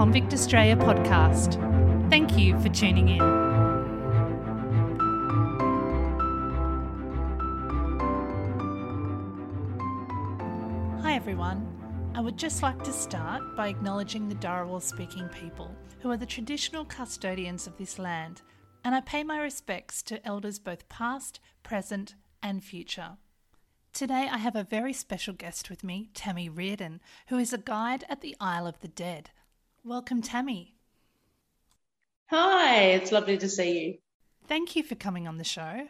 Convict Australia podcast. Thank you for tuning in. Hi, everyone. I would just like to start by acknowledging the Dharawal speaking people, who are the traditional custodians of this land, and I pay my respects to elders both past, present, and future. Today I have a very special guest with me, Tammy Reardon, who is a guide at the Isle of the Dead. Welcome, Tammy. Hi, it's lovely to see you. Thank you for coming on the show.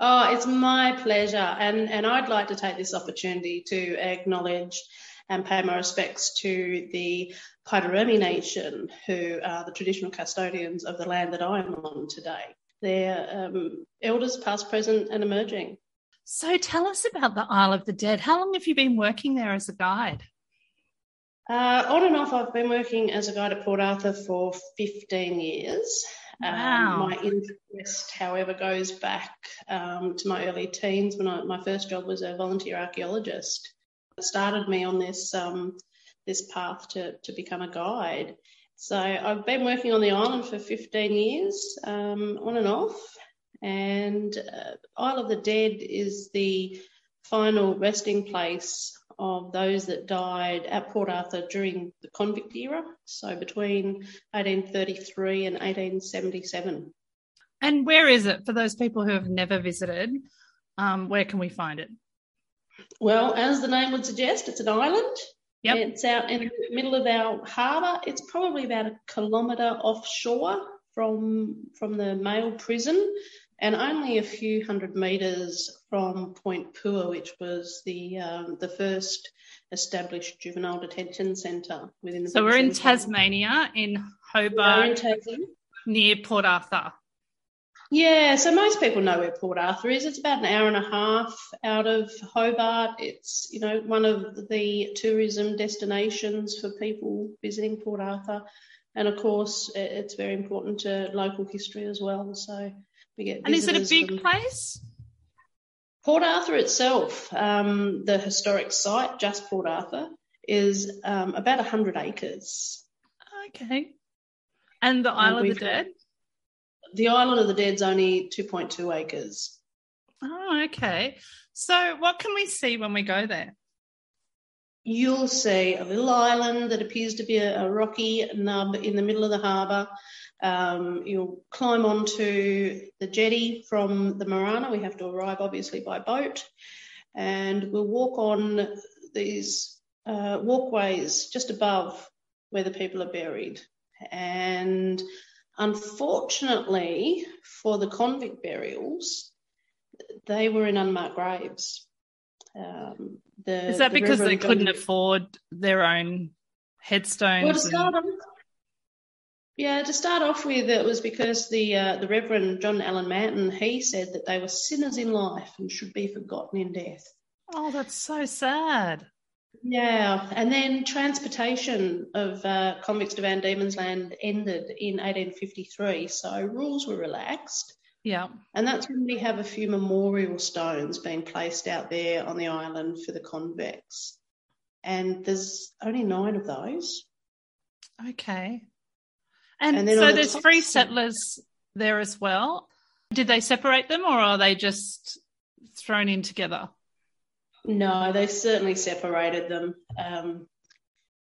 Oh, it's my pleasure. And, and I'd like to take this opportunity to acknowledge and pay my respects to the Paredarerme Nation, who are the traditional custodians of the land that I'm on today. They're um, elders, past, present, and emerging. So tell us about the Isle of the Dead. How long have you been working there as a guide? Uh, on and off, I've been working as a guide at Port Arthur for 15 years. Um, Wow. Um, my interest, however, goes back um, to my early teens when I, my first job was a volunteer archaeologist. It started me on this um, this path to, to become a guide. So I've been working on the island for 15 years, um, on and off. And uh, Isle of the Dead is the final resting place of those that died at Port Arthur during the convict era, so between 1833 and 1877. And where is it for those people who have never visited? Um, where can we find it? Well, as the name would suggest, it's an island. Yep. It's out in the middle of our harbour. It's probably about a kilometre offshore from from the male prison, and only a few hundred metres from Point Puer, which was the um, the first established juvenile detention centre within the. So we're in Tasmania, in We're in Hobart, near Port Arthur. Yeah, so most people know where Port Arthur is. It's about an hour and a half out of Hobart. It's, you know, one of the tourism destinations for people visiting Port Arthur. And of course, it's very important to local history as well. So we get And is it a big place? Port Arthur itself, um, the historic site, just Port Arthur, is um, about 100 acres. Okay. And the Isle of the Dead? The island of the dead's only 2.2 acres. Oh, okay. So what can we see when we go there? you'll see a little island that appears to be a, a rocky nub in the middle of the harbour. Um, you'll climb onto the jetty from the Marana. We have to arrive obviously by boat, and we'll walk on these uh, walkways just above where the people are buried. And unfortunately for the convict burials, they were in unmarked graves. Um, the, Is that the because they couldn't afford their own headstones? Well, to and- start off, yeah, to start off with, it was because the uh, the Reverend John Allen Manton he said that they were sinners in life and should be forgotten in death. Oh, that's so sad. Yeah, and then transportation of uh, convicts to Van Diemen's Land ended in 1853, so rules were relaxed. Yeah. And that's when we have a few memorial stones being placed out there on the island for the convicts. And there's only nine of those. Okay. And, And then so on the there's free settlers there as well. Did they separate them or are they just thrown in together? No, they certainly separated them. Um,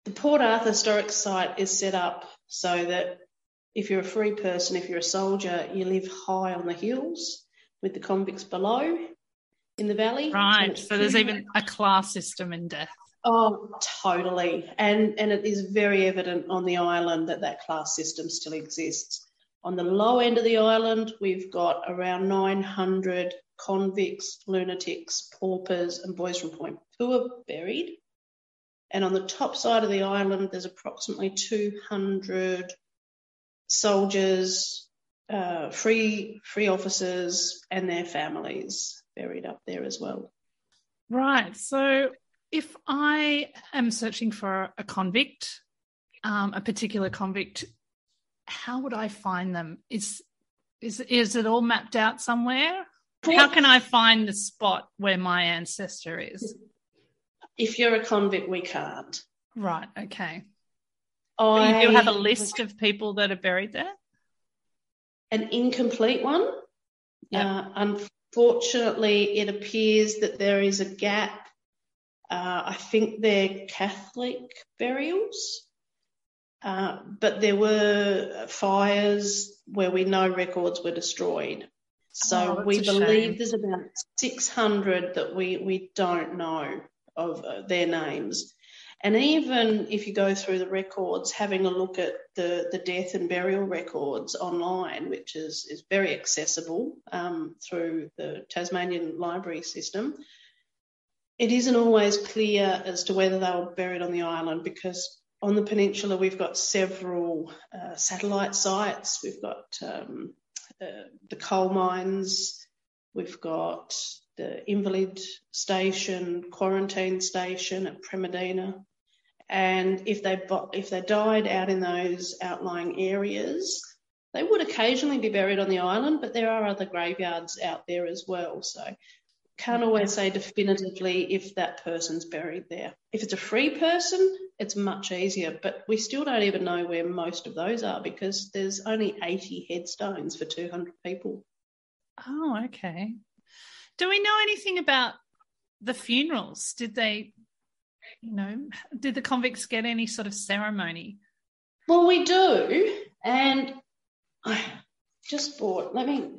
the Port Arthur Historic Site is set up so that if you're a free person, if you're a soldier, you live high on the hills with the convicts below in the valley. Right. So there's even a class system in death. Oh, totally. And and it is very evident on the island that that class system still exists. On the low end of the island, we've got around 900 convicts, lunatics, paupers, and boys from Point who are buried. And on the top side of the island, there's approximately 200 soldiers, uh, free free officers, and their families buried up there as well. Right. So if I am searching for a convict, um, a particular convict, how would I find them? Is is is it all mapped out somewhere? How can I find the spot where my ancestor is? If you're a convict, we can't. Right. Okay. I, you do have a list of people that are buried there? An incomplete one. Yeah. Uh, unfortunately, it appears that there is a gap. Uh, I think they're Catholic burials. Uh, but there were fires where we know records were destroyed. So oh, we believe shame. there's about 600 that we, we don't know of uh, their names. And even if you go through the records, having a look at the, the death and burial records online, which is, is very accessible um, through the Tasmanian library system, it isn't always clear as to whether they were buried on the island because on the peninsula we've got several uh, satellite sites. We've got um, uh, the coal mines, we've got the invalid station, quarantine station at Premaydena, and if they if they died out in those outlying areas, they would occasionally be buried on the island, but there are other graveyards out there as well. So can't always say definitively if that person's buried there. If it's a free person, it's much easier, but we still don't even know where most of those are because there's only 80 headstones for 200 people. Oh, okay. Do we know anything about the funerals? Did they you know, did the convicts get any sort of ceremony? Well, we do, and I just bought. Let me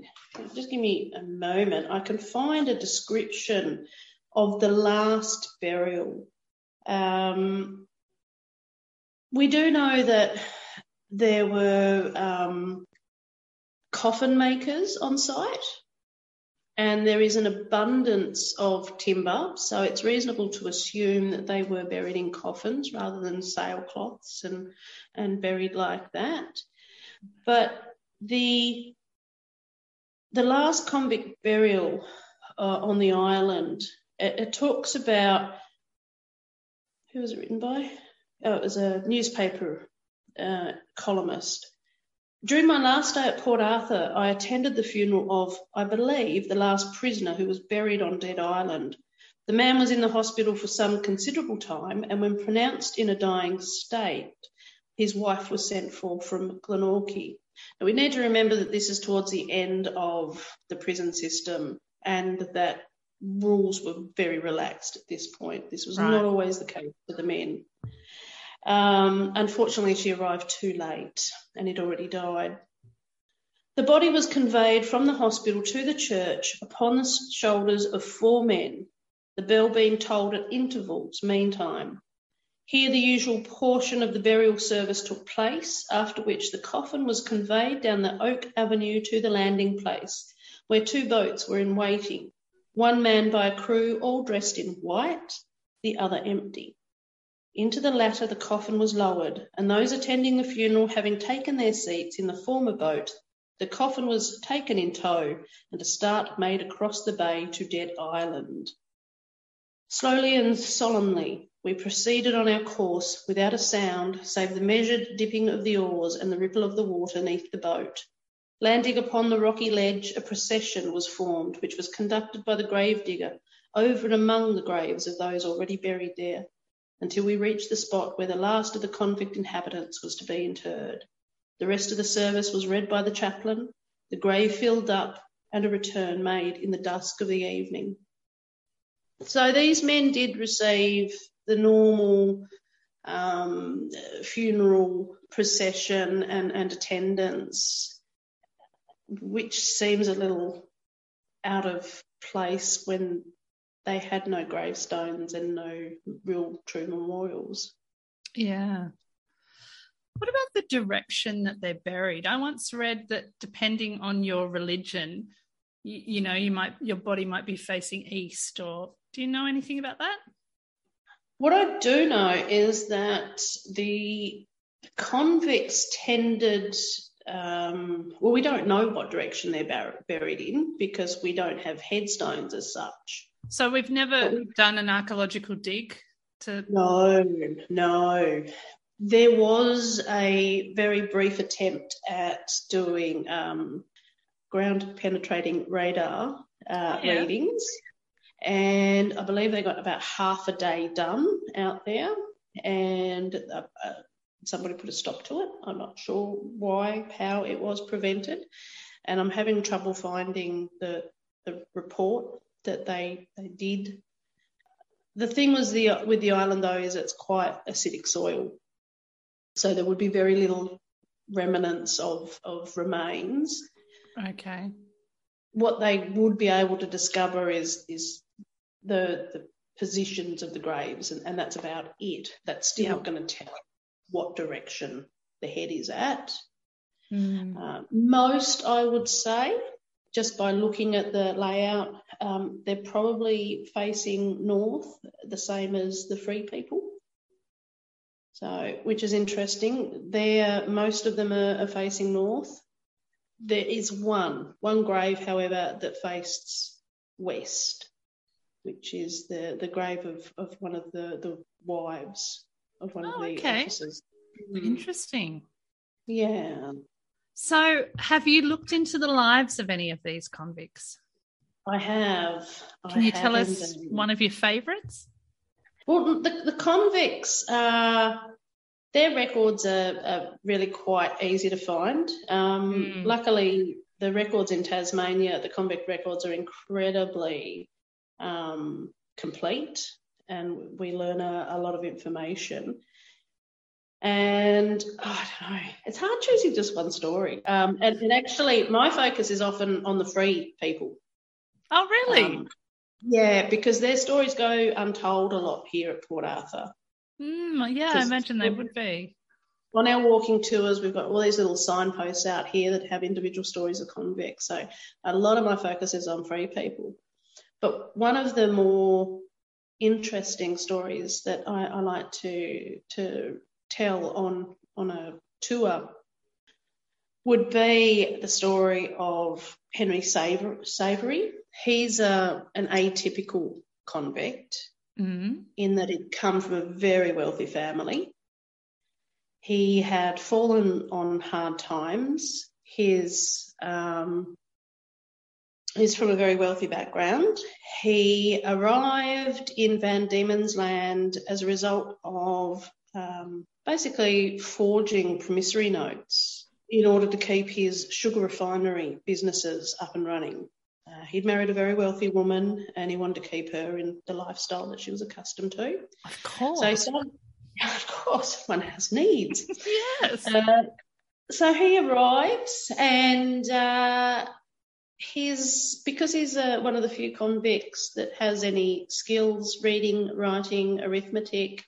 just give me a moment. I can find a description of the last burial. Um, we do know that there were um, coffin makers on site and there is an abundance of timber, so it's reasonable to assume that they were buried in coffins rather than sailcloths and and buried like that. But the the last convict burial uh, on the island, it, it, talks about who was it written by? Oh, it was a newspaper uh, columnist during my last day at Port Arthur, I attended the funeral of, I believe, the last prisoner who was buried on Dead Island. The man was in the hospital for some considerable time, and when pronounced in a dying state, his wife was sent for from Glenorchy. Now, we need to remember that this is towards the end of the prison system and that rules were very relaxed at this point. This was right. not always the case for the men. Um, unfortunately, she arrived too late and he'd already died. The body was conveyed from the hospital to the church upon the shoulders of four men, the bell being tolled at intervals meantime. Here, the usual portion of the burial service took place, after which the coffin was conveyed down the Oak Avenue to the landing place, where two boats were in waiting, one manned by a crew all dressed in white, the other empty. Into the latter the coffin was lowered, and those attending the funeral having taken their seats in the former boat, the coffin was taken in tow, and a start made across the bay to Dead Island. Slowly and solemnly we proceeded on our course without a sound save the measured dipping of the oars and the ripple of the water neath the boat. Landing upon the rocky ledge, a procession was formed, which was conducted by the grave digger over and among the graves of those already buried there until we reached the spot where the last of the convict inhabitants was to be interred. The rest of the service was read by the chaplain, the grave filled up, and a return made in the dusk of the evening. So these men did receive the normal um, funeral procession and, and attendance, which seems a little out of place when they had no gravestones and no real true memorials. Yeah. What about the direction that they're buried? I once read that depending on your religion, you, you know, you might your body might be facing east or do you know anything about that? What I do know is that the convicts tended um, well, we don't know what direction they're bar- buried in because we don't have headstones as such. So we've never done an archaeological dig to. No, no. There was a very brief attempt at doing um, ground penetrating radar uh, yeah. readings, and I believe they got about half a day done out there. and uh, uh, somebody put a stop to it. I'm not sure why, how it was prevented, and I'm having trouble finding the the report that they they did. The thing was the with the island though is it's quite acidic soil, so there would be very little remnants of of remains. Okay. What they would be able to discover is is the the positions of the graves, and, and that's about it. That's still yep. not going to tell what direction the head is at. Mm. Uh, most, I would say, just by looking at the layout, um, they're probably facing north, the same as the free people. So, which is interesting. They're, most of them are, are facing north. There is one, one grave, however, that faced west, which is the, the grave of, of one of the, the wives of one oh, of the okay. officers. Interesting. Yeah. So, have you looked into the lives of any of these convicts? I have. Can I you tell us one of your favourites? Well, the, the convicts, uh, their records are, are, really quite easy to find. Um, mm. Luckily, the records in Tasmania, the convict records, are incredibly um, complete, and we learn a, a lot of information. And oh, I don't know, it's hard choosing just one story. Um, and, and, actually, my focus is often on the free people. Oh, really? Um, yeah, because their stories go untold a lot here at Port Arthur. Mm, yeah, I imagine they would be. On our walking tours, we've got all these little signposts out here that have individual stories of convicts. So a lot of my focus is on free people. But one of the more interesting stories that I, I like to to tell on on a tour would be the story of Henry Savery. He's a, an atypical convict mm-hmm. in that he'd come from a very wealthy family. He had fallen on hard times. His um, he's from a very wealthy background. He arrived in Van Diemen's Land as a result of um, basically forging promissory notes in order to keep his sugar refinery businesses up and running. Uh, he'd married a very wealthy woman and he wanted to keep her in the lifestyle that she was accustomed to. Of course. So started, of course, one has needs. yes. Uh, so he arrives and uh, he's, because he's uh, one of the few convicts that has any skills reading, writing, arithmetic,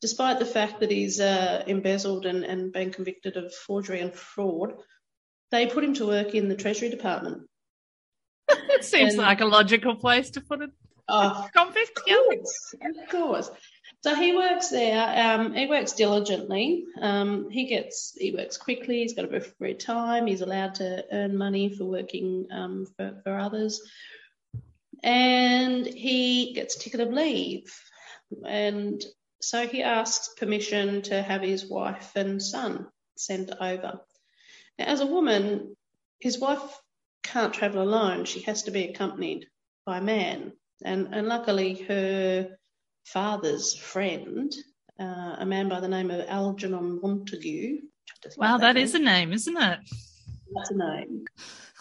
despite the fact that he's uh, embezzled and, and been convicted of forgery and fraud, they put him to work in the Treasury Department. it seems and, like a logical place to put a oh, convict. Of course, of course. So he works there. Um, he works diligently. Um, he gets he works quickly. He's got a bit of free time. He's allowed to earn money for working um, for, for others, and he gets a ticket of leave. And so he asks permission to have his wife and son sent over. Now, as a woman, his wife can't travel alone. She has to be accompanied by a man. And, and luckily, her father's friend, uh, a man by the name of Algernon Montagu. Wow, that, that is a name, isn't it? That's a name.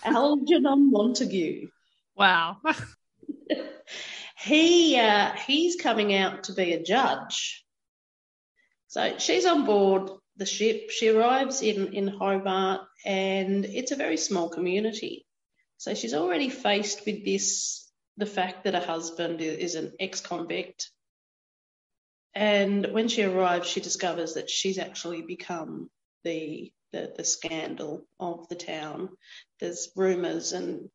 Algernon Montagu. Wow. he uh, he's coming out to be a judge. So she's on board the ship. She arrives in in Hobart, and it's a very small community. So she's already faced with this the fact that her husband is an ex-convict. And when she arrives, she discovers that she's actually become the the, the scandal of the town. There's rumours and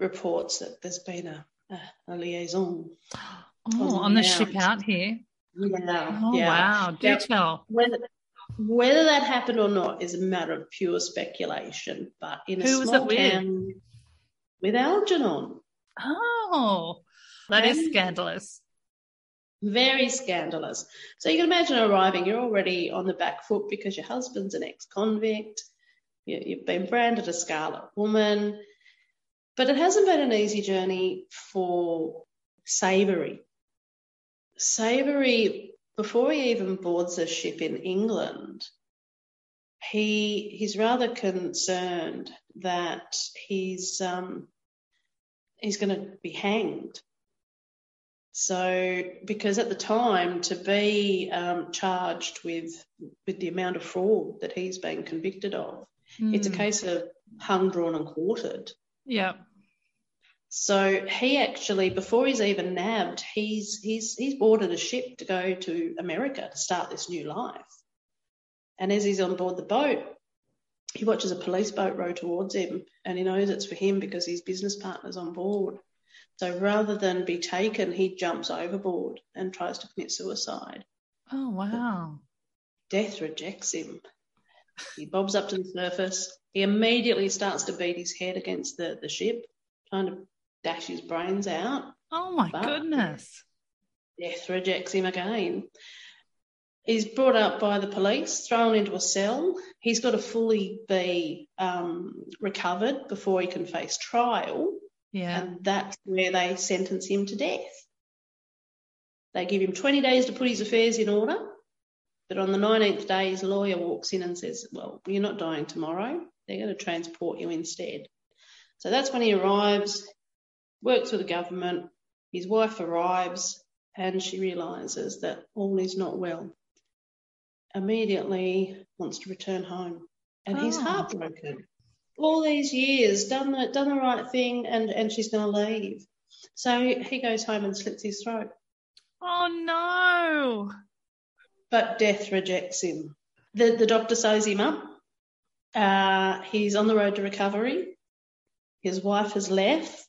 reports that there's been a a, liaison. Oh, on, the, ship out here. Yeah. Oh, yeah. wow. Do now, tell. Whether, whether that happened or not is a matter of pure speculation. But in a Who small town with? with Algernon. Oh, that and is scandalous. Very scandalous. So you can imagine arriving, you're already on the back foot because your husband's an ex convict, you, have been branded a scarlet woman, but it hasn't been an easy journey for Savery. Savery before he even boards a ship in England, he he's rather concerned that he's um, he's going to be hanged. So, because at the time, to be um, charged with with the amount of fraud that he's been convicted of, mm. it's a hmm. case of hung, drawn, and quartered. Yeah. So he actually, before he's even nabbed, he's he's he's boarded a ship to go to America to start this new life. And as he's on board the boat, he watches a police boat row towards him, and he knows it's for him because his business partner's on board. So rather than be taken, he jumps overboard and tries to commit suicide. Oh wow! Death rejects him. He bobs up to the surface. He immediately starts to beat his head against the, the ship, trying to dash his brains out. Oh my goodness. Death rejects him again. He's brought up by the police, thrown into a cell. He's got to fully be um, recovered before he can face trial. Yeah. And that's where they sentence him to death. They give him 20 days to put his affairs in order. But on the 19th day, his lawyer walks in and says, Well, you're not dying tomorrow. They're going to transport you instead. So that's when he arrives works with the government. His wife arrives and she realises that all is not well. Immediately wants to return home. And oh. he's ah. heartbroken. All these years, done the, done the right thing, and, and she's going to leave. So he goes home and slits his throat. Oh no! But death rejects him. The, the doctor sews him up. Uh, he's on the road to recovery. His wife has left.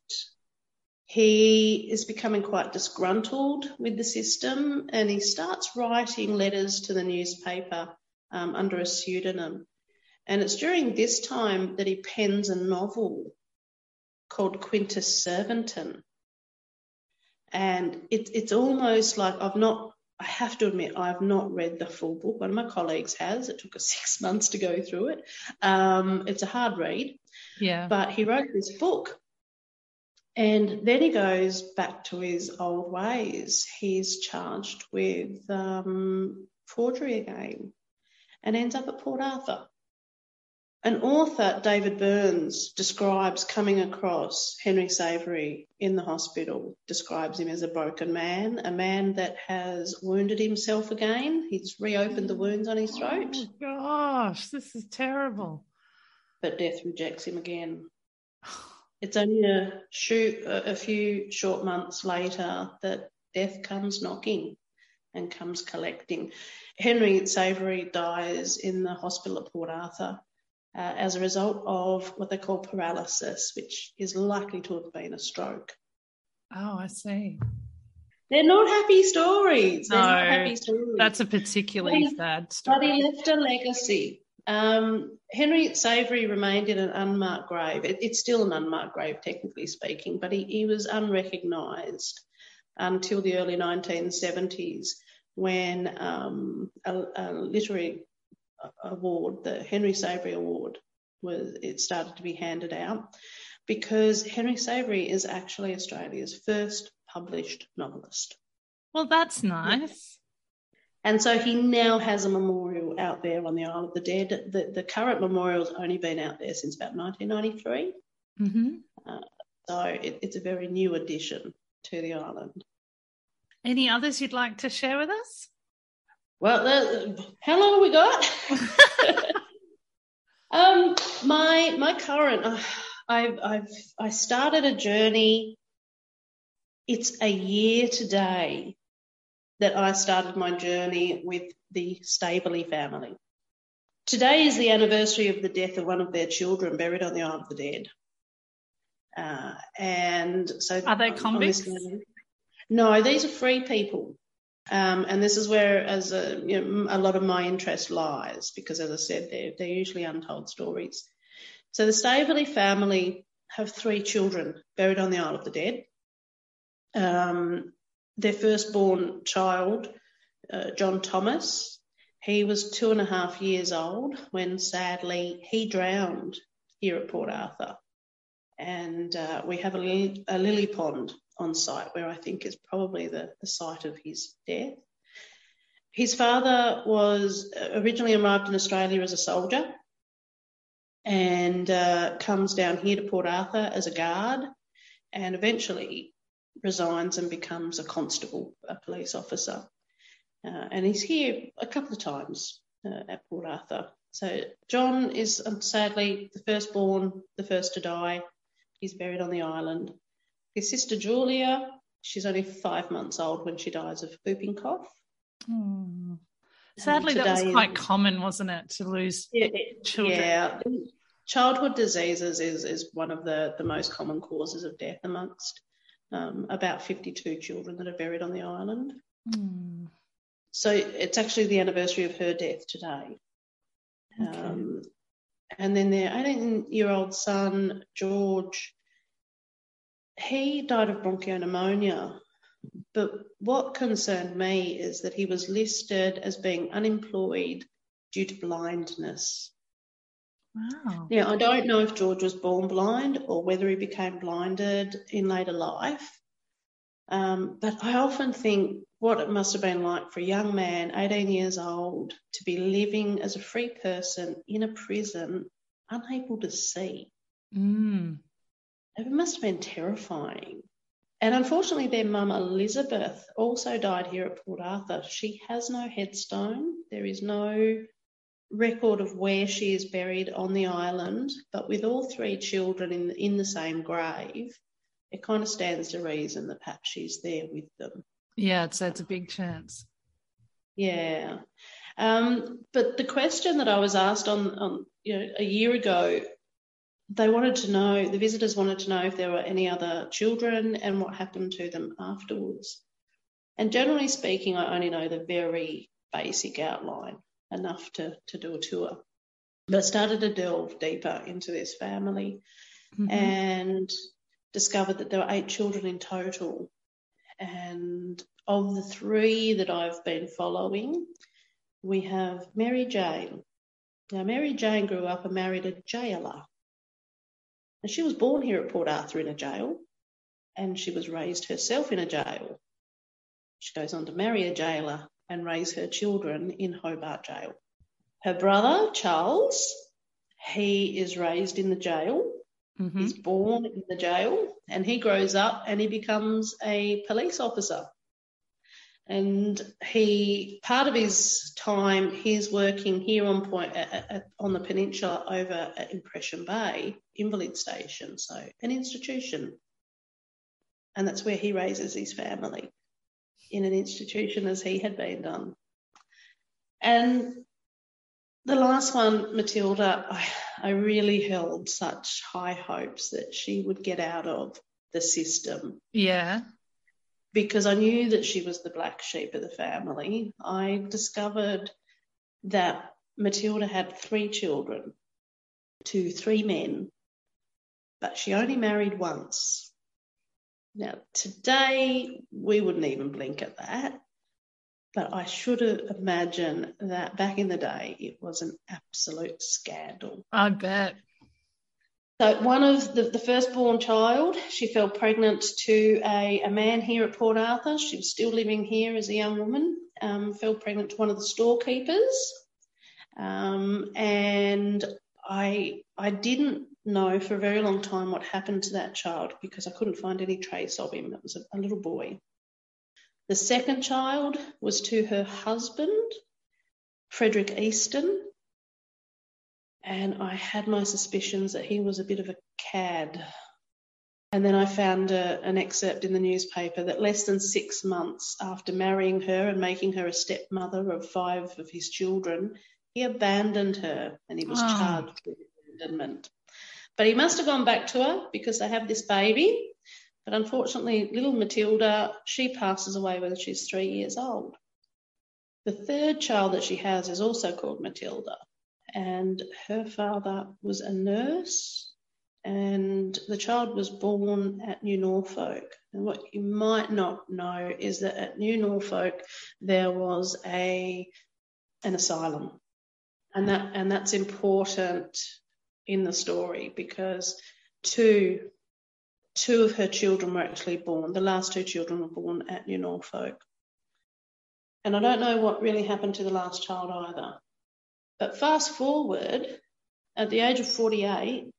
He is becoming quite disgruntled with the system and he starts writing letters to the newspaper um, under a pseudonym. And it's during this time that he pens a novel called Quintus Servinton. And it, it's almost like I've not, I have to admit, I've not read the full book. One of my colleagues has. It took us six months to go through it. Um, it's a hard read. Yeah. But he wrote this book and then he goes back to his old ways. He's charged with um, forgery again and ends up at Port Arthur. An author, David Burns, describes coming across Henry Savery in the hospital, describes him as a broken man, a man that has wounded himself again. He's reopened the wounds on his oh, throat. Oh gosh, this is terrible. But death rejects him again. It's only a, shoot, a few short months later that death comes knocking and comes collecting. Henry Savery dies in the hospital at Port Arthur uh, as a result of what they call paralysis, which is likely to have been a stroke. Oh, I see. They're not happy stories. No, not happy stories. That's a particularly but sad story. But he left a legacy. Um, Henry Savery remained in an unmarked grave. It, it's still an unmarked grave, technically speaking, but he, he was unrecognised until the early 1970s when um, a, a, literary award, the Henry Savery Award, was it started to be handed out because Henry Savery is actually Australia's first published novelist. Well, that's nice. And so he now has a memorial out there on the Isle of the Dead. The, the current memorial's only been out there since about 1993. Mm-hmm. Uh, so it, it's a very new addition to the island. Any others you'd like to share with us? Well, uh, how long have we got? um, my my current, uh, I've I've I started a journey. It's a year today that I started my journey with the Staveley family. Today is the anniversary of the death of one of their children buried on the Isle of the Dead. Uh, and so. Are they convicts? No, these are free people. Um, and this is where, as a, you know, a lot of my interest lies, because as I said, they're, they're usually untold stories. So the Staveley family have three children buried on the Isle of the Dead. Um, their firstborn child, uh, John Thomas, he was two and a half years old when sadly he drowned here at Port Arthur. And uh, we have a, li- a, lily pond on site where I think is probably the, the site of his death. his father was originally arrived in Australia as a soldier and uh, comes down here to Port Arthur as a guard and eventually resigns and becomes a constable, a police officer. Uh, and he's here a couple of times uh, at Port Arthur. So John is um, sadly the firstborn, the first to die. He's buried on the island. His sister Julia, she's only five months old when she dies of whooping cough. Hmm. Sadly, that was quite common, wasn't it, to lose yeah, children? Yeah, childhood diseases is, is one of the, the most common causes of death amongst um, about 52 children that are buried on the island. Mm. So it's actually the anniversary of her death today. Okay. Um, and then their 18 year old son, George, he died of bronchopneumonia. But what concerned me is that he was listed as being unemployed due to blindness. Wow. Now, I don't know if George was born blind or whether he became blinded in later life. Um, but I often think what it must have been like for a young man, 18 years old, to be living as a free person in a prison, unable to see. Mm. It must have been terrifying. And unfortunately, their mum Elizabeth also died here at Port Arthur. She has no headstone. There is no record of where she is buried on the island, but with all three children in in the same grave, it kind of stands to reason that perhaps she's there with them. Yeah, so it's a big chance. Yeah. Um, but the question that I was asked on, on you know, a year ago, they wanted to know, the visitors wanted to know if there were any other children and what happened to them afterwards. And generally speaking, I only know the very basic outline enough to, to do a tour. But started to delve deeper into this family mm-hmm. and discovered that there were eight children in total. And of the three that I've been following, we have Mary Jane. Now, Mary Jane grew up and married a jailer. And she was born here at Port Arthur in a jail, and she was raised herself in a jail. She goes on to marry a jailer and raise her children in Hobart Jail. Her brother, Charles, he is raised in the jail. Mm-hmm. He's born in the jail and he grows up and he becomes a police officer. And he, part of his time, he's working here on point on the peninsula over at Impression Bay, Invalid Station, so an institution. And that's where he raises his family in an institution as he had been done. And the last one, Matilda, I, I really held such high hopes that she would get out of the system. Yeah. Because I knew that she was the black sheep of the family. I discovered that Matilda had three children to three men, but she only married once. Now, today we wouldn't even blink at that, but I should imagine that back in the day it was an absolute scandal. I bet. So, one of the, the firstborn child, she fell pregnant to a, a man here at Port Arthur. She was still living here as a young woman, um, fell pregnant to one of the storekeepers. Um, and I I didn't know for a very long time what happened to that child because I couldn't find any trace of him. It was a, a little boy. The second child was to her husband, Frederick Easton, and I had my suspicions that he was a bit of a cad. And then I found a, an excerpt in the newspaper that less than six months after marrying her and making her a stepmother of five of his children, he abandoned her and he was oh. charged with abandonment. But he must have gone back to her because they have this baby. But unfortunately, little Matilda, she passes away when she's three years old. The third child that she has is also called Matilda, and her father was a nurse, and the child was born at New Norfolk. And what you might not know is that at New Norfolk there was a an asylum, and that and that's important in the story because two two of her children were actually born. The last two children were born at New Norfolk. And I don't know what really happened to the last child either. But fast forward, at the age of 48,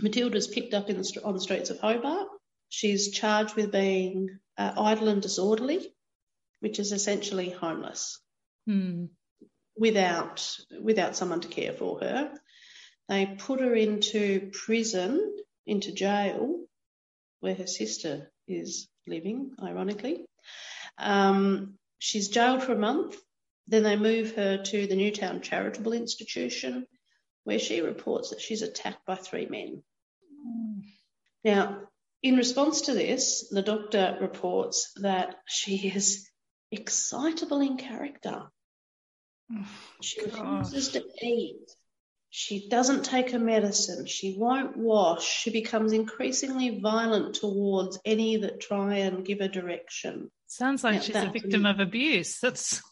Matilda's picked up in the, on the streets of Hobart. She's charged with being uh, idle and disorderly, which is essentially homeless, mm. without without someone to care for her. They put her into prison, into jail, where her sister is living, ironically. Um, she's jailed for a month. Then they move her to the Newtown Charitable Institution, where she reports that she's attacked by three men. Mm. Now, in response to this, the doctor reports that she is excitable in character. She refuses to eat. She doesn't take her medicine. She won't wash. She becomes increasingly violent towards any that try and give her direction. Sounds like now, she's a victim of abuse. That's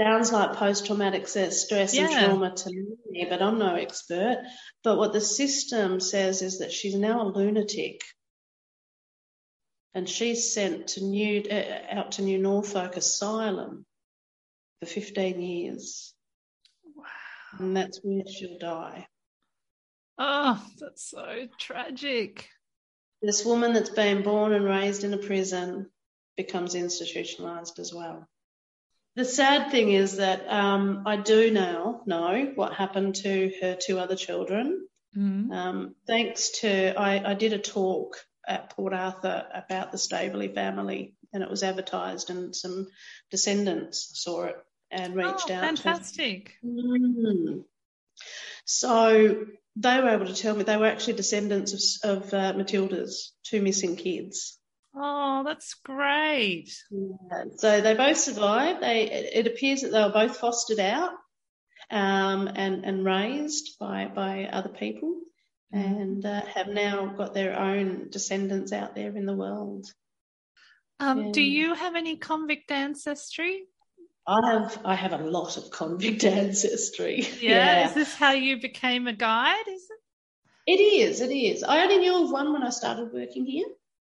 sounds like post-traumatic stress yeah. and trauma to me, but I'm no expert. But what the system says is that she's now a lunatic, and she's sent to New uh, out to New Norfolk Asylum for 15 years. Wow! And that's where she'll die. Oh, that's so tragic. This woman that's been born and raised in a prison becomes institutionalized as well. The sad thing is that um, I do now know what happened to her two other children. Mm-hmm. Um, thanks to, I, I, did a talk at Port Arthur about the Staveley family, and it was advertised, and some descendants saw it and reached oh, out. Fantastic. Mm. So they were able to tell me they were actually descendants of, of uh, Matilda's two missing kids. Oh, that's great. Yeah. So they both survived. They it appears that they were both fostered out um, and and raised by by other people, mm. and uh, have now got their own descendants out there in the world. Um, yeah. Do you have any convict ancestry? I have I have a lot of convict ancestry. Yeah. yeah. Is this how you became a guide? Is it? It is. It is. I only knew of one when I started working here.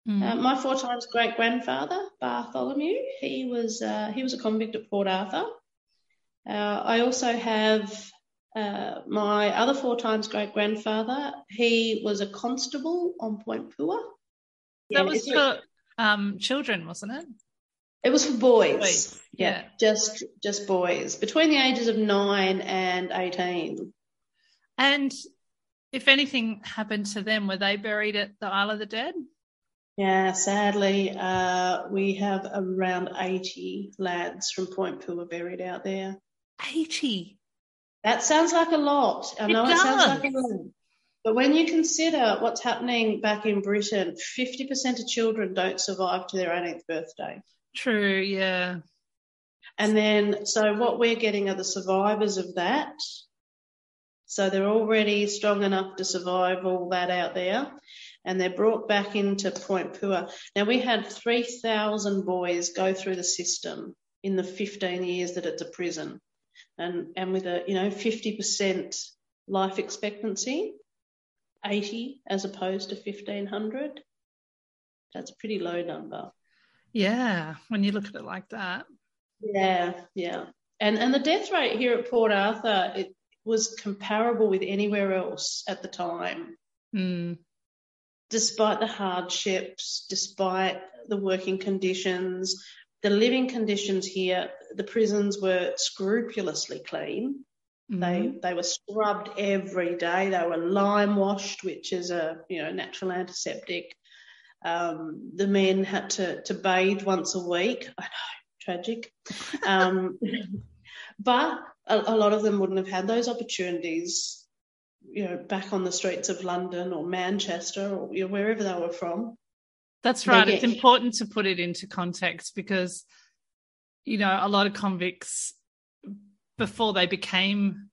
Mm. Uh, my four times great grandfather Bartholomew, he was uh, he was a convict at Port Arthur. Uh, I also have uh, my other four times great grandfather. He was a constable on Point. Yeah, that was for um, children, wasn't it? It was for boys. boys. Yeah, yeah, just just boys between the ages of nine and eighteen. And if anything happened to them, were they buried at the Isle of the Dead? Yeah, sadly, uh, we have around 80 lads from Point Puer buried out there. 80? That sounds like a lot. I know it, it sounds like a lot. But when you consider what's happening back in Britain, 50% of children don't survive to their 18th birthday. True, yeah. And then, so what we're getting are the survivors of that. So they're already strong enough to survive all that out there and they're brought back into Point Puer. Now, we had 3,000 boys go through the system in the 15 years that it's a prison, and, and with a, you know, 50% life expectancy, 80 as opposed to 1,500. That's a pretty low number. Yeah, when you look at it like that. Yeah, yeah. And, and the death rate here at Port Arthur, it was comparable with anywhere else at the time. Mm despite the hardships, despite the working conditions, the living conditions here, the prisons were scrupulously clean. Mm-hmm. They they were scrubbed every day. They were lime washed, which is a you know natural antiseptic. Um, the men had to to bathe once a week. I know, tragic. Um, but a, a lot of them wouldn't have had those opportunities you know, back on the streets of London or Manchester or you know, wherever they were from. That's right. Get... It's important to put it into context because, you know, a lot of convicts before they became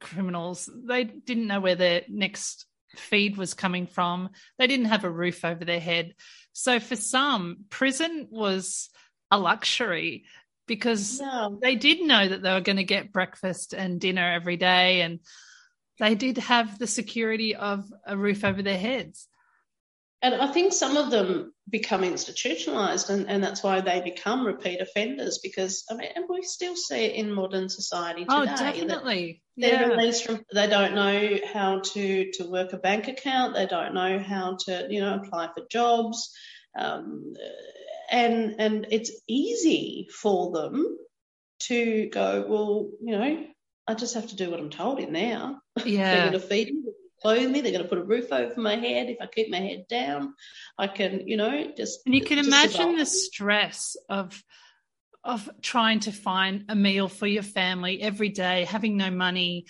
criminals, they didn't know where their next feed was coming from. They didn't have a roof over their head. So for some, prison was a luxury because no. they did know that they were going to get breakfast and dinner every day and they did have the security of a roof over their heads. and I think some of them become institutionalized, and, and that's why they become repeat offenders. Because I mean, and we still see it in modern society Oh, today. that definitely. They're Yeah. released from. They don't know how to to work a bank account. They don't know how to you know apply for jobs, um, and and it's easy for them to go. Well, you know, I just have to do what I'm told in now. They're going to feed me, clothe me. They're going to put a roof over my head. If I keep my head down, I can, you know, just. And you can imagine the stress of of trying to find a meal for your family every day, having no money.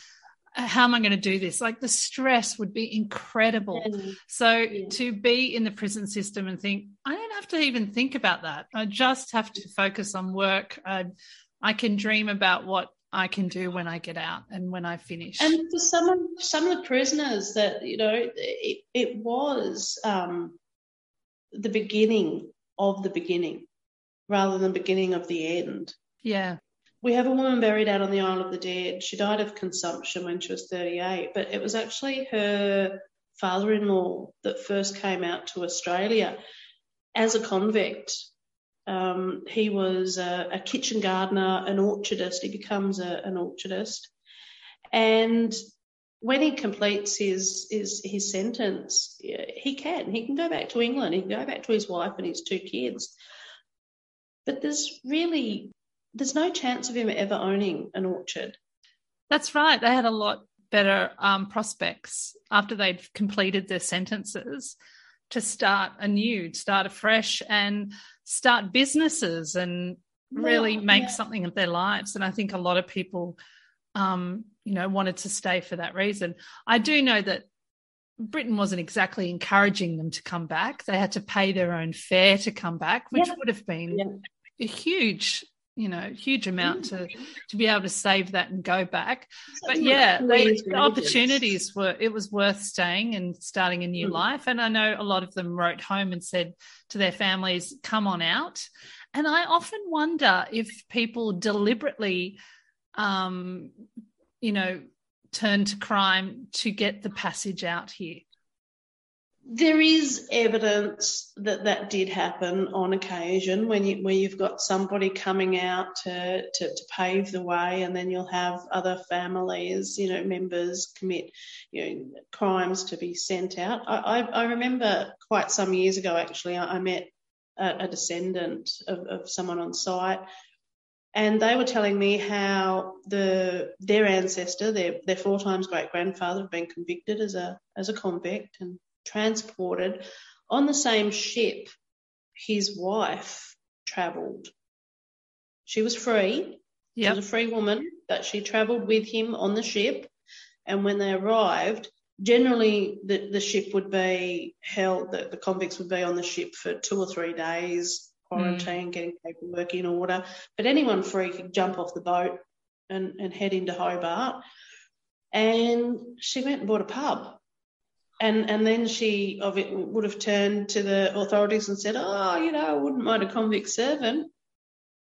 Uh, how am I going to do this? Like the stress would be incredible. So Yeah. to be in the prison system and think, I don't have to even think about that. I just have to focus on work. I, I can dream about what I can do when I get out and when I finish. And for some of some of the prisoners that you know, it, it was um, the beginning of the beginning, rather than beginning of the end. yeah, We have a woman buried out on the Isle of the Dead. She died of consumption when she was 38, but it was actually her father-in-law that first came out to Australia as a convict. Um, he was a, a kitchen gardener, an orchardist. He becomes a, an orchardist, and when he completes his his his sentence, he can he can go back to England. He can go back to his wife and his two kids. But there's really there's no chance of him ever owning an orchard. that's right. They had a lot better um, prospects after they'd completed their sentences to start anew, start afresh, and start businesses and really Yeah, make yeah. something of their lives. And I think a lot of people, um, you know, wanted to stay for that reason. I do know that Britain wasn't exactly encouraging them to come back. They had to pay their own fare to come back, which Yeah. would have been a huge, you know, huge amount to to be able to save that and go back. But yeah, the opportunities were it was worth staying and starting a new Mm. life. And I know a lot of them wrote home and said to their families, "Come on out." And I often wonder if people deliberately, um, you know, turn to crime to get the passage out here. There is evidence that that did happen on occasion when you where you've got somebody coming out to, to, to pave the way, and then you'll have other families, you know, members commit, you know, crimes to be sent out. I, I, I remember quite some years ago, actually, I, I met a, a descendant of, of someone on site, and they were telling me how the their ancestor, their their four times great grandfather, had been convicted as a as a convict and transported on the same ship his wife travelled. She was free. She Yep. was a free woman, but she travelled with him on the ship. And when they arrived, generally the, the ship would be held, the, the convicts would be on the ship for two or three days, quarantine, mm. getting paperwork in order. But anyone free could jump off the boat and, and head into Hobart. And she went and bought a pub. And, and then she of it would have turned to the authorities and said, Oh, you know, I wouldn't mind a convict servant.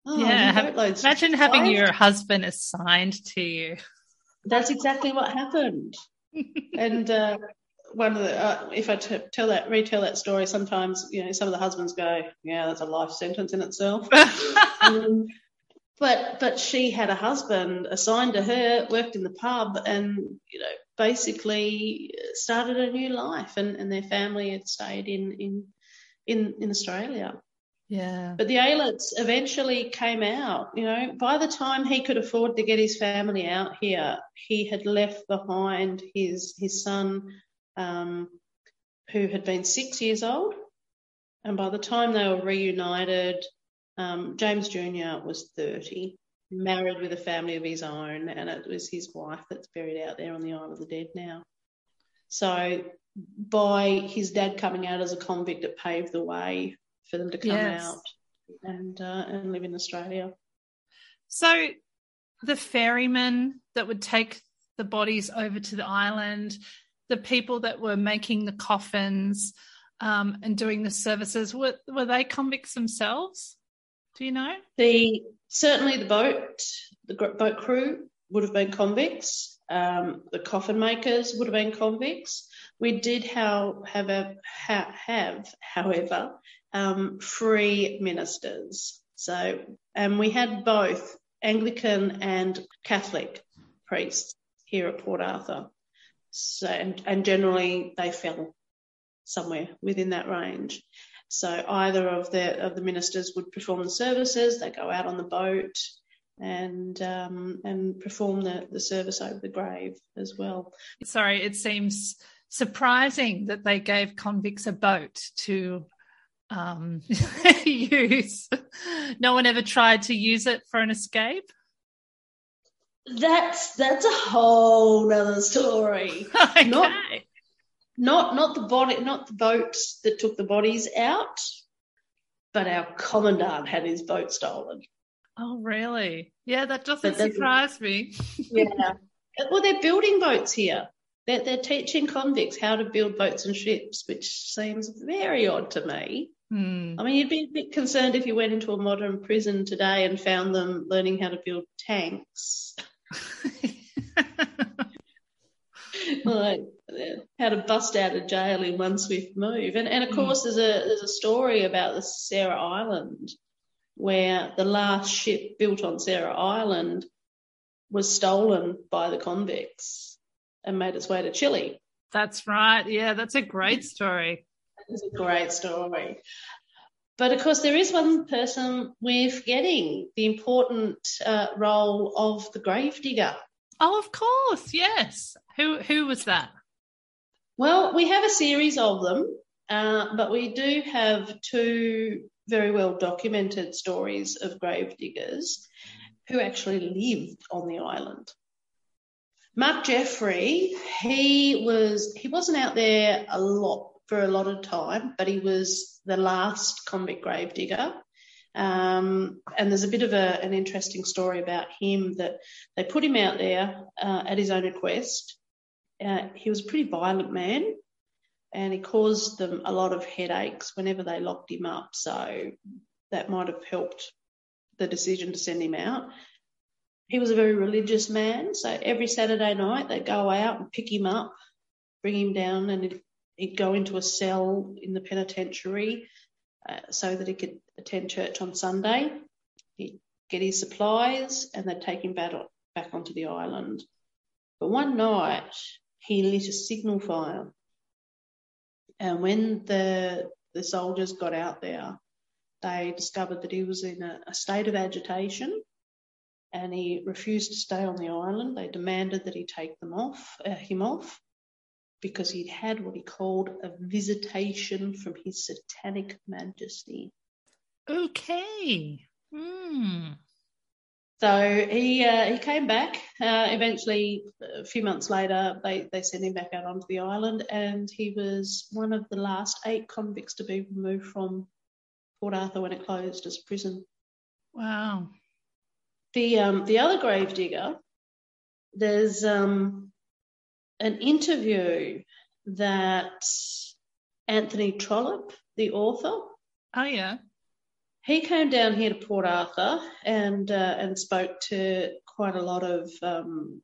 Oh, Yeah, have- Imagine having your husband assigned to you. That's exactly what happened. and uh, one of the, uh, if I t- tell that, retell that story, sometimes you know some of the husbands go, "Yeah, that's a life sentence in itself." um, but but she had a husband assigned to her, worked in the pub, and you know basically started a new life, and, and their family had stayed in in in in Australia. yeah. But the Aylets eventually came out. You know, by the time he could afford to get his family out here, he had left behind his his son, um, who had been six years old, and by the time they were reunited, um, James Jr. was thirty, married with a family of his own, and it was his wife that's buried out there on the Isle of the Dead now. So, by his dad coming out as a convict, it paved the way for them to come Yes. out and uh, and live in Australia. So the ferrymen that would take the bodies over to the island, the people that were making the coffins um, and doing the services, were, were they convicts themselves? Do you know? The certainly the boat, the boat crew would have been convicts. Um, the coffin makers would have been convicts. We did how, have, a, ha, have, however, um, free ministers. So, and we had both Anglican and Catholic priests here at Port Arthur. So, and, and generally they fell somewhere within that range. So either of the of the ministers would perform the services. They go out on the boat and um, and perform the, the service over the grave as well. Sorry, it seems surprising that they gave convicts a boat to um, use. No one ever tried to use it for an escape. That's that's a whole other story. okay. Not not not the body, not the boats that took the bodies out, but our commandant had his boat stolen. Oh, really? Yeah, that doesn't surprise me. yeah. Well, they're building boats here. They're, they're teaching convicts how to build boats and ships, which seems very odd to me. Hmm. I mean, you'd be a bit concerned if you went into a modern prison today and found them learning how to build tanks. like how to bust out of jail in one swift move. And, and of Hmm. course, there's a there's a story about the Sarah Island where the last ship built on Sarah Island was stolen by the convicts and made its way to Chile. That's right. Yeah, that's a great story. It's a great story. But of course, there is one person we're forgetting the important uh, role of the gravedigger. Oh, of course. Yes. Who who was that? Well, we have a series of them, uh, but we do have two very well documented stories of gravediggers who actually lived on the island. Mark Jeffrey, he was he wasn't out there a lot for a lot of time, but he was the last convict gravedigger. Um, and there's a bit of a, an interesting story about him that they put him out there uh, at his own request. Uh, he was a pretty violent man and he caused them a lot of headaches whenever they locked him up. So that might have helped the decision to send him out. He was a very religious man, so every Saturday night they'd go out and pick him up, bring him down, and he'd, he'd go into a cell in the penitentiary uh, so that he could attend church on Sunday. He'd get his supplies, and they'd take him back, back onto the island. But one night he lit a signal fire and when the the soldiers got out there, they discovered that he was in a, a state of agitation, and he refused to stay on the island. They demanded that he take them off, uh, him off, because he'd had what he called a visitation from His Satanic Majesty. Okay. Hmm. So he uh, he came back. Uh, eventually, a few months later, they, they sent him back out onto the island, and he was one of the last eight convicts to be removed from Port Arthur when it closed as a prison. Wow. The um, the other gravedigger, there's um, an interview that Anthony Trollope, the author, Oh yeah. he came down here to Port Arthur and uh, and spoke to quite a lot of um,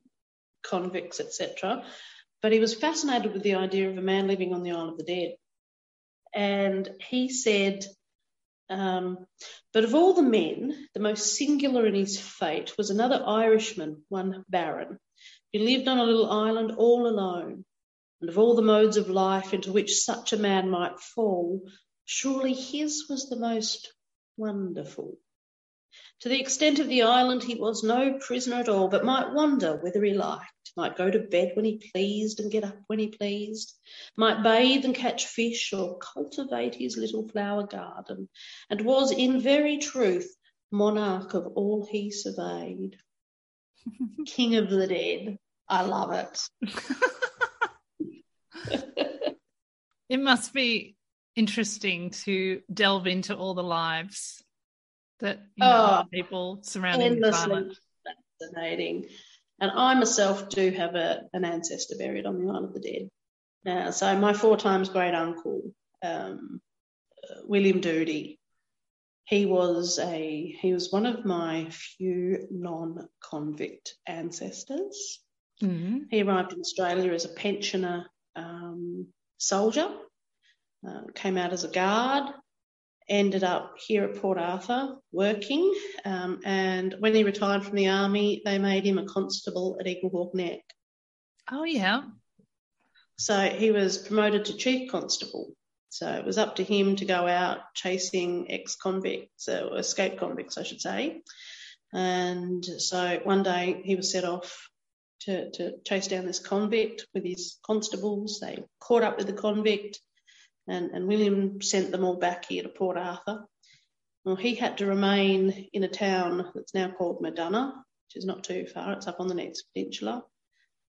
convicts, etc. But he was fascinated with the idea of a man living on the Isle of the Dead, and he said, um, "But of all the men, the most singular in his fate was another Irishman, one Barron, who lived on a little island all alone." And of all the modes of life into which such a man might fall, surely his was the most wonderful. To the extent of the island, he was no prisoner at all, but might wander whither he liked, might go to bed when he pleased and get up when he pleased, might bathe and catch fish or cultivate his little flower garden, and was in very truth monarch of all he surveyed. King of the dead. I love it. It must be interesting to delve into all the lives that you know, Oh, people surrounding endlessly island. fascinating. And I myself do have a, an ancestor buried on the Isle of the Dead. Now, so my four times great uncle, um, uh, William Doody, he was a he was one of my few non-convict ancestors. Mhm. He arrived in Australia as a pensioner um, soldier, uh, came out as a guard, ended up here at Port Arthur working. Um, and when he retired from the army, they made him a constable at Eaglehawk Neck. Oh, yeah. So he was promoted to chief constable. So it was up to him to go out chasing ex convicts, uh, or escaped convicts, I should say. And so one day he was set off to, to chase down this convict with his constables. They caught up with the convict, and, and William sent them all back here to Port Arthur. Well, he had to remain in a town that's now called Murdunna, which is not too far, it's up on the next peninsula,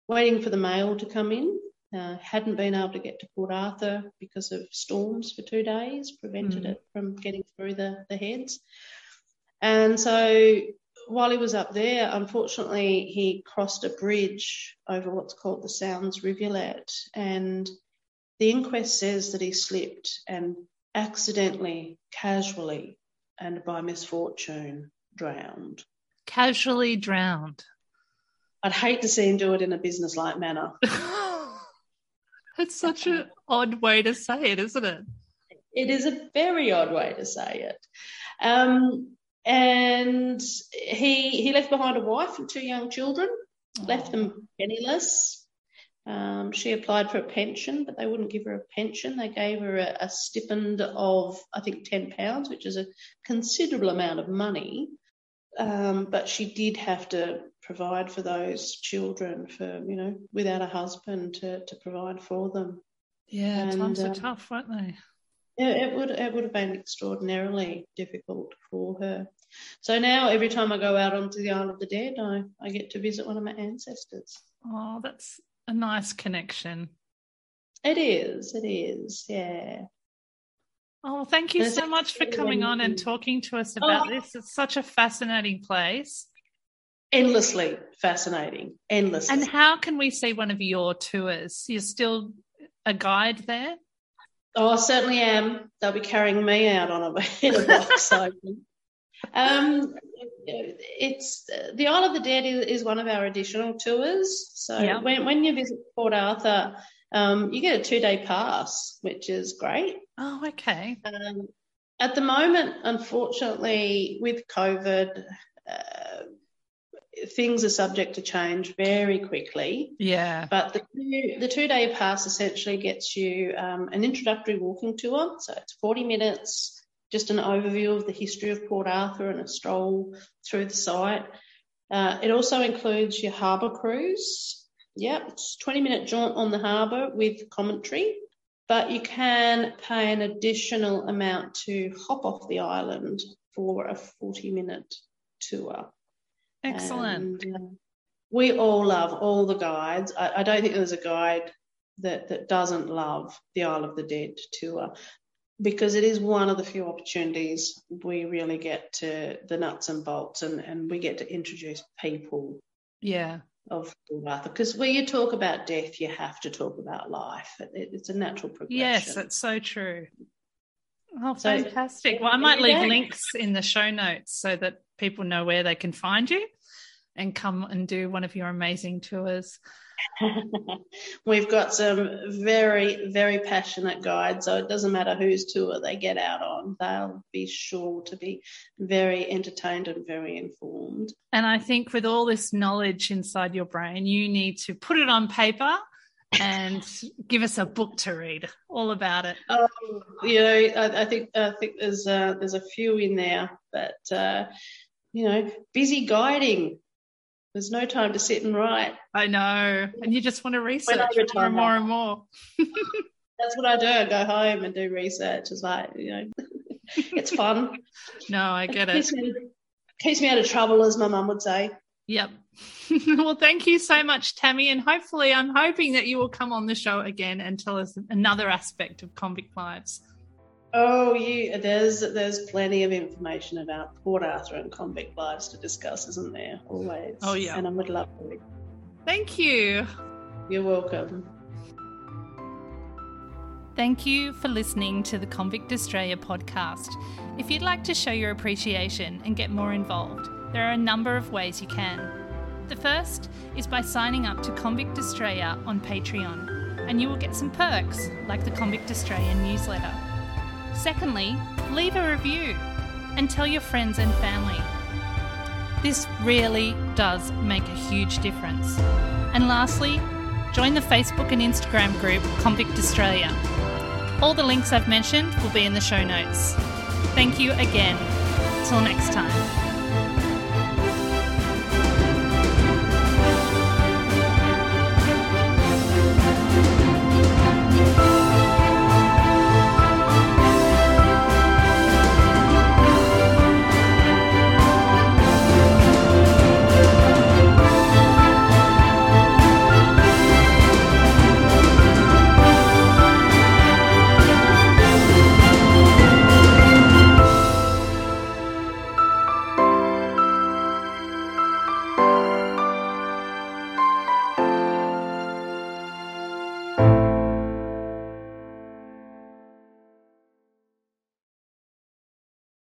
waiting for the mail to come in. Uh, hadn't been able to get to Port Arthur because of storms for two days, prevented mm. it from getting through the, the heads. And so while he was up there, unfortunately, he crossed a bridge over what's called the Sounds Rivulet, and the inquest says that he slipped and accidentally, casually, and by misfortune, drowned. Casually drowned. I'd hate to see him do it in a business-like manner. It's such an odd way to say it, isn't it? It is a very odd way to say it. Um, and he he left behind a wife and two young children, oh. left them penniless. Um, she applied for a pension, but they wouldn't give her a pension. They gave her a, a stipend of I think ten pounds, which is a considerable amount of money. Um, but she did have to provide for those children for you know without a husband to to provide for them. Yeah, and, times are uh, tough, weren't they? it would it would have been extraordinarily difficult for her. So now every time I go out onto the Isle of the Dead, I, I get to visit one of my ancestors. Oh, that's a nice connection. It is, it is, yeah. Oh, thank you so much for coming on and talking to us about oh, this. It's such a fascinating place. Endlessly fascinating, endlessly. And how can we see one of your tours? You're still a guide there? Oh, I certainly am. They'll be carrying me out on a, in a box. um, it's the Isle of the Dead is, is, one of our additional tours. So yeah. when, when you visit Port Arthur, um, you get a two day pass, which is great. Oh, okay. Um, at the moment, unfortunately, with COVID, uh, things are subject to change very quickly. Yeah. But the two, the two day pass essentially gets you um, an introductory walking tour. So it's 40 minutes, just an overview of the history of Port Arthur and a stroll through the site. Uh, it also includes your harbour cruise. Yep, it's 20 minute jaunt on the harbour with commentary. But you can pay an additional amount to hop off the island for a 40 minute tour. Excellent. And, uh, we all love all the guides. I, I, don't think there's a guide that, that doesn't love the Isle of the Dead tour because it is one of the few opportunities we really get to the nuts and bolts and, and we get to introduce people. Yeah. Of Arthur. Because when you talk about death, you have to talk about life. It, it's a natural progression. Yes, that's so true. Oh, fantastic. Well, I might leave links in the show notes so that people know where they can find you and come and do one of your amazing tours. We've got some very, very passionate guides, so it doesn't matter whose tour they get out on, they'll be sure to be very entertained and very informed. And I think with all this knowledge inside your brain, you need to put it on paper and give us a book to read all about it. Oh, you know, I, I think I think there's uh, there's a few in there, but uh, you know, busy guiding. There's no time to sit and write. I know, and you just want to research more and more and more. That's what I do. I go home and do research. It's like you know, it's fun. no, I get it. Keeps me, keeps me out of trouble, as my mum would say. Yep. well, thank you so much, Tammy. And hopefully, I'm hoping that you will come on the show again and tell us another aspect of convict lives. Oh, you, there's there's plenty of information about Port Arthur and convict lives to discuss, isn't there? Always. Oh yeah. And I would love to. Thank you. You're welcome. Thank you for listening to the Convict Australia podcast. If you'd like to show your appreciation and get more involved, there are a number of ways you can. The first is by signing up to Convict Australia on Patreon. and you will get some perks like the Convict Australian newsletter. Secondly, leave a review and tell your friends and family. This really does make a huge difference. And lastly, join the Facebook and Instagram group Convict Australia. All the links I've mentioned will be in the show notes. Thank you again. Till next time.